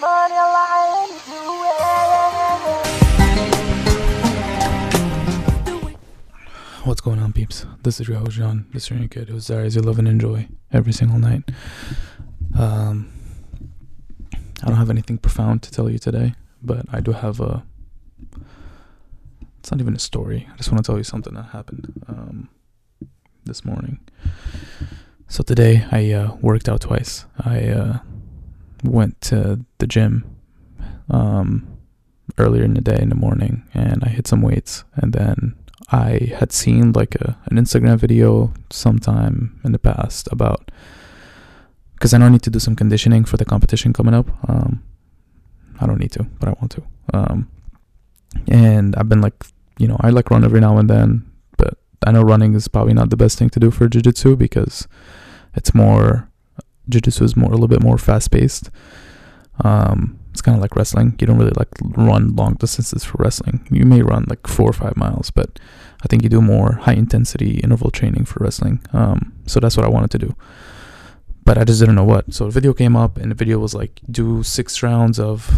What's going on, peeps? This is your host, John, the Serene Kid, who's there as you love and enjoy every single night. Um, I don't have anything profound to tell you today, but I do have a. It's not even a story. I just want to tell you something that happened um, this morning. So today I uh, worked out twice. I uh, went to the gym um, earlier in the day in the morning, and I hit some weights, and then I had seen like a an Instagram video sometime in the past about because I I need to do some conditioning for the competition coming up. Um, I don't need to, but I want to. Um, and I've been like, you know, I like run every now and then, but I know running is probably not the best thing to do for jiu-jitsu because it's more jiu-jitsu is more a little bit more fast-paced. Um, it's kind of like wrestling. You don't really like run long distances for wrestling. You may run like four or five miles, but I think you do more high intensity interval training for wrestling. Um, so that's what I wanted to do. But I just didn't know what. So a video came up, and the video was like do six rounds of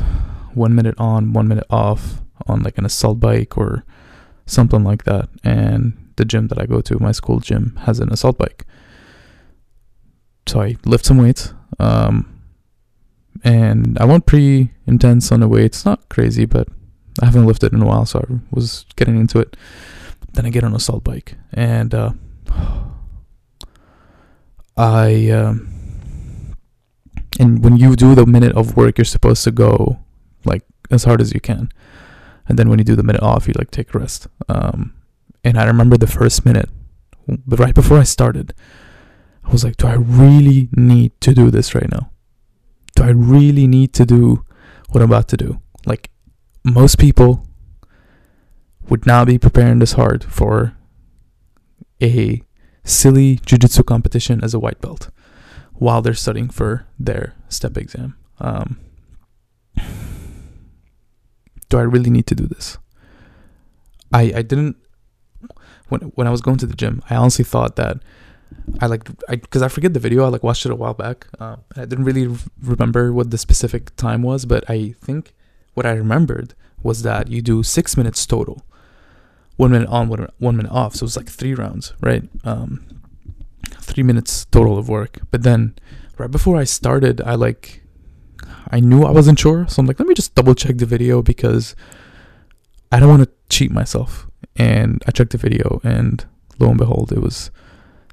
one minute on, one minute off on like an assault bike or something like that. And the gym that I go to, my school gym, has an assault bike. So I lift some weights. Um, and I went pretty intense on the weights. Not crazy, but I haven't lifted in a while, so I was getting into it. Then I get on assault bike, and uh, I um, and when you do the minute of work, you're supposed to go like as hard as you can, and then when you do the minute off, you like take a rest. Um, and I remember the first minute, but right before I started, I was like, "Do I really need to do this right now?" do I really need to do what I'm about to do? Like, most people would not be preparing this hard for a silly jiu-jitsu competition as a white belt while they're studying for their step exam. Um, do I really need to do this? I I didn't when when I was going to the gym. I honestly thought that I like I because I forget the video. I like watched it a while back. Uh, I didn't really r- remember what the specific time was, but I think what I remembered was that you do six minutes total, one minute on, one, minute off. So it was like three rounds, right? Um, three minutes total of work. But then right before I started, I like I knew I wasn't sure, so I'm like, let me just double check the video because I don't want to cheat myself. And I checked the video, and lo and behold, it was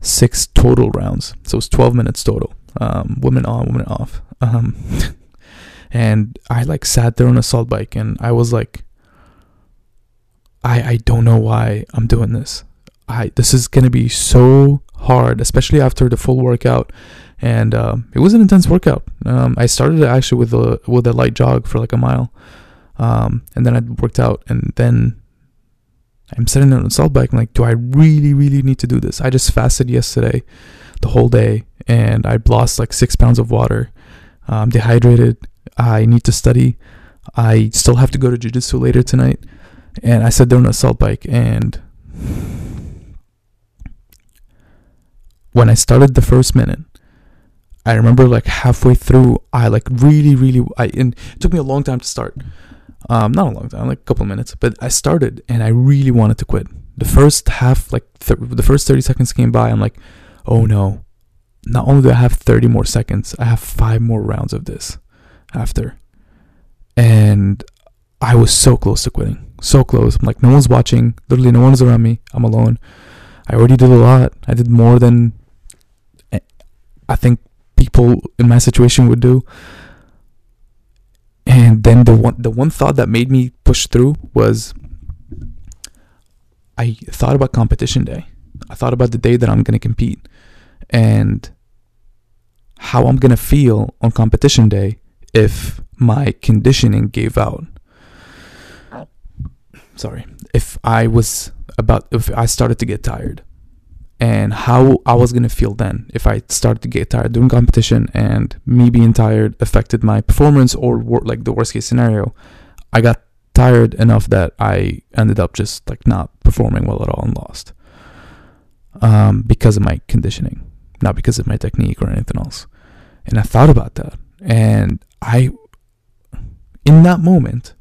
six total rounds. So it was 12 minutes total. Um, women on, women off. Um, and I like sat there on assault bike and I was like, I, I don't know why I'm doing this. I, this is going to be so hard, especially after the full workout. And, um, it was an intense workout. Um, I started actually with a, with a light jog for like a mile. Um, and then I worked out and then I'm sitting on a assault bike. I'm like, do I really, really need to do this? I just fasted yesterday, the whole day, and I lost like six pounds of water. I'm dehydrated. I need to study. I still have to go to jujitsu later tonight. And I sat there on an assault bike, and when I started the first minute, I remember like halfway through, I like really, really, I and it took me a long time to start. Um, not a long time, like a couple of minutes, but I started and I really wanted to quit. The first half, like th- the first 30 seconds came by, I'm like, oh no. Not only do I have 30 more seconds, I have five more rounds of this after. And I was so close to quitting. So close. I'm like, no one's watching. Literally, no one's around me. I'm alone. I already did a lot. I did more than eh, I think people in my situation would do and then the one the one thought that made me push through was I thought about competition day. I thought about the day that I'm going to compete and how I'm going to feel on competition day if my conditioning gave out. Sorry. If I was about if I started to get tired and how I was gonna feel then if I started to get tired during competition and me being tired affected my performance or wor- like the worst case scenario, I got tired enough that I ended up just like not performing well at all and lost um, because of my conditioning, not because of my technique or anything else. And I thought about that, and I in that moment,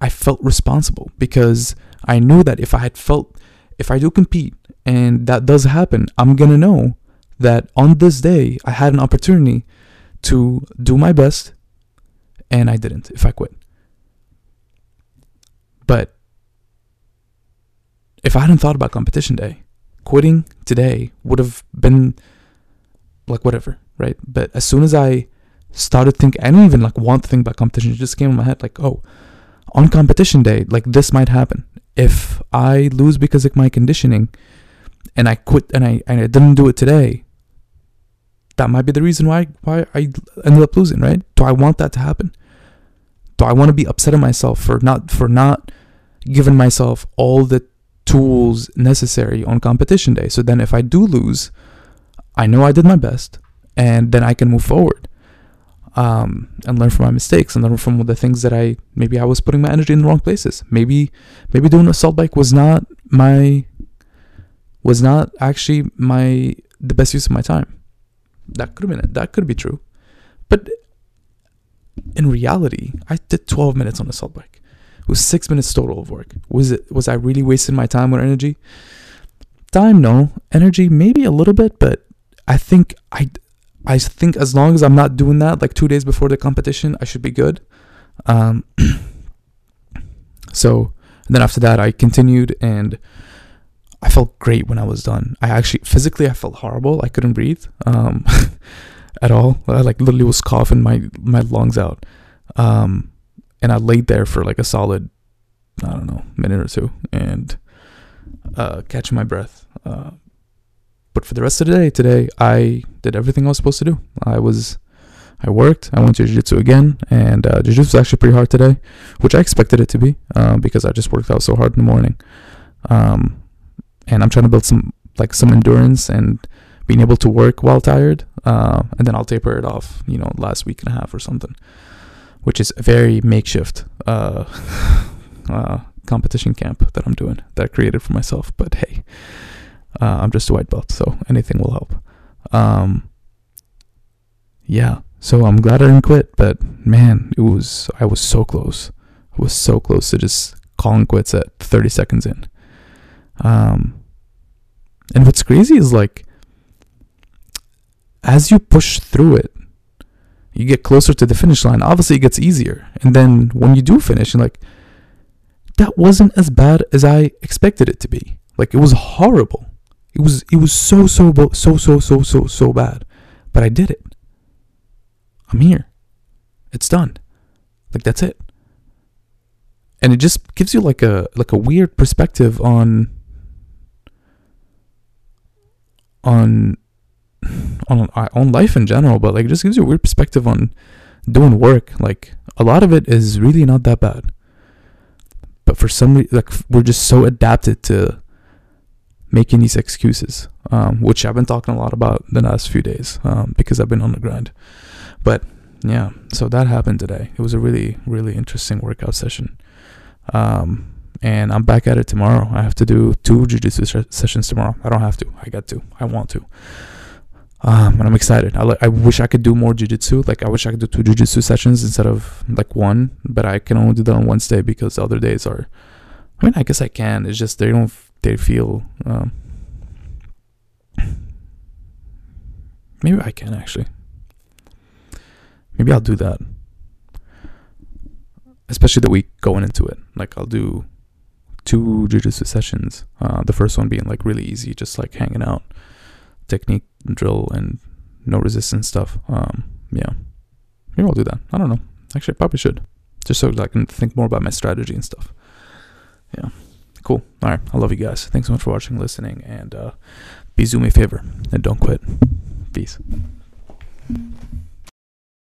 I felt responsible because I knew that if I had felt, if I do compete and that does happen, I'm to know that on this day I had an opportunity to do my best and I didn't if I quit. But if I hadn't thought about competition day, quitting today would have been like whatever, right? But as soon as I started thinking, I didn't even like want to think about competition. It just came in my head like, oh, on competition day, like this might happen. If I lose because of my conditioning and I quit and I, and I didn't do it today, that might be the reason why why I ended up losing, right? Do I want that to happen? Do I want to be upset at myself for not for not giving myself all the tools necessary on competition day? So then if I do lose, I know I did my best and then I can move forward. Um, and learn from my mistakes and learn from the things that I maybe I was putting my energy in the wrong places. Maybe maybe doing assault bike was not my was not actually my the best use of my time. That could have been it. That could be true. But in reality, I did 12 minutes on the assault bike. It was six minutes total of work. Was it was I really wasting my time or energy? Time, no. Energy, maybe a little bit, but I think I I think as long as I'm not doing that like two days before the competition, I should be good. Um, so then after that, I continued and I felt great when I was done. I actually physically I felt horrible. I couldn't breathe um, at all. I like literally was coughing my my lungs out. Um, and I laid there for like a solid I don't know minute or two and uh, catching my breath. Uh, but for the rest of the day today, I did everything I was supposed to do. I was, I worked. I went to jiu-jitsu again, and uh, jiu-jitsu was actually pretty hard today, which I expected it to be uh, because I just worked out so hard in the morning. Um, and I'm trying to build some like some endurance and being able to work while tired, uh, and then I'll taper it off, you know, last week and a half or something, which is a very makeshift uh, uh, competition camp that I'm doing that I created for myself. But hey, uh, I'm just a white belt, so anything will help. Um, yeah, so I'm glad I didn't quit, but man, it was I was so close. I was so close to just calling quits at 30 seconds in. Um, and what's crazy is like, as you push through it, you get closer to the finish line. Obviously, it gets easier, and then when you do finish, you're like, that wasn't as bad as I expected it to be. Like it was horrible. It was it was so so so so so so so bad, but I did it. I'm here. It's done. Like that's it. And it just gives you like a like a weird perspective on on on on life in general, but like it just gives you a weird perspective on doing work. Like a lot of it is really not that bad. But for some reason, like we're just so adapted to making these excuses, um, which I've been talking a lot about the last few days um, because I've been on the grind. But yeah, so that happened today. It was a really, really interesting workout session. Um, and I'm back at it tomorrow. I have to do two jiu-jitsu sessions tomorrow. I don't have to. I got to. I want to. Um, and I'm excited. I, like. I wish I could do more jiu-jitsu. Like I wish I could do two jiu-jitsu sessions instead of like one. But I can only do that on Wednesday because the other days are. I mean, I guess I can. It's just they don't they feel um, maybe I can actually maybe I'll do that especially the week going into it like I'll do two jiu-jitsu sessions uh, the first one being like really easy just like hanging out technique drill and no resistance stuff um, yeah maybe I'll do that I don't know actually I probably should just so I can think more about my strategy and stuff yeah Cool. All right. I love you guys. Thanks so much for watching, listening, and uh, be zoom me a favor and don't quit. Peace.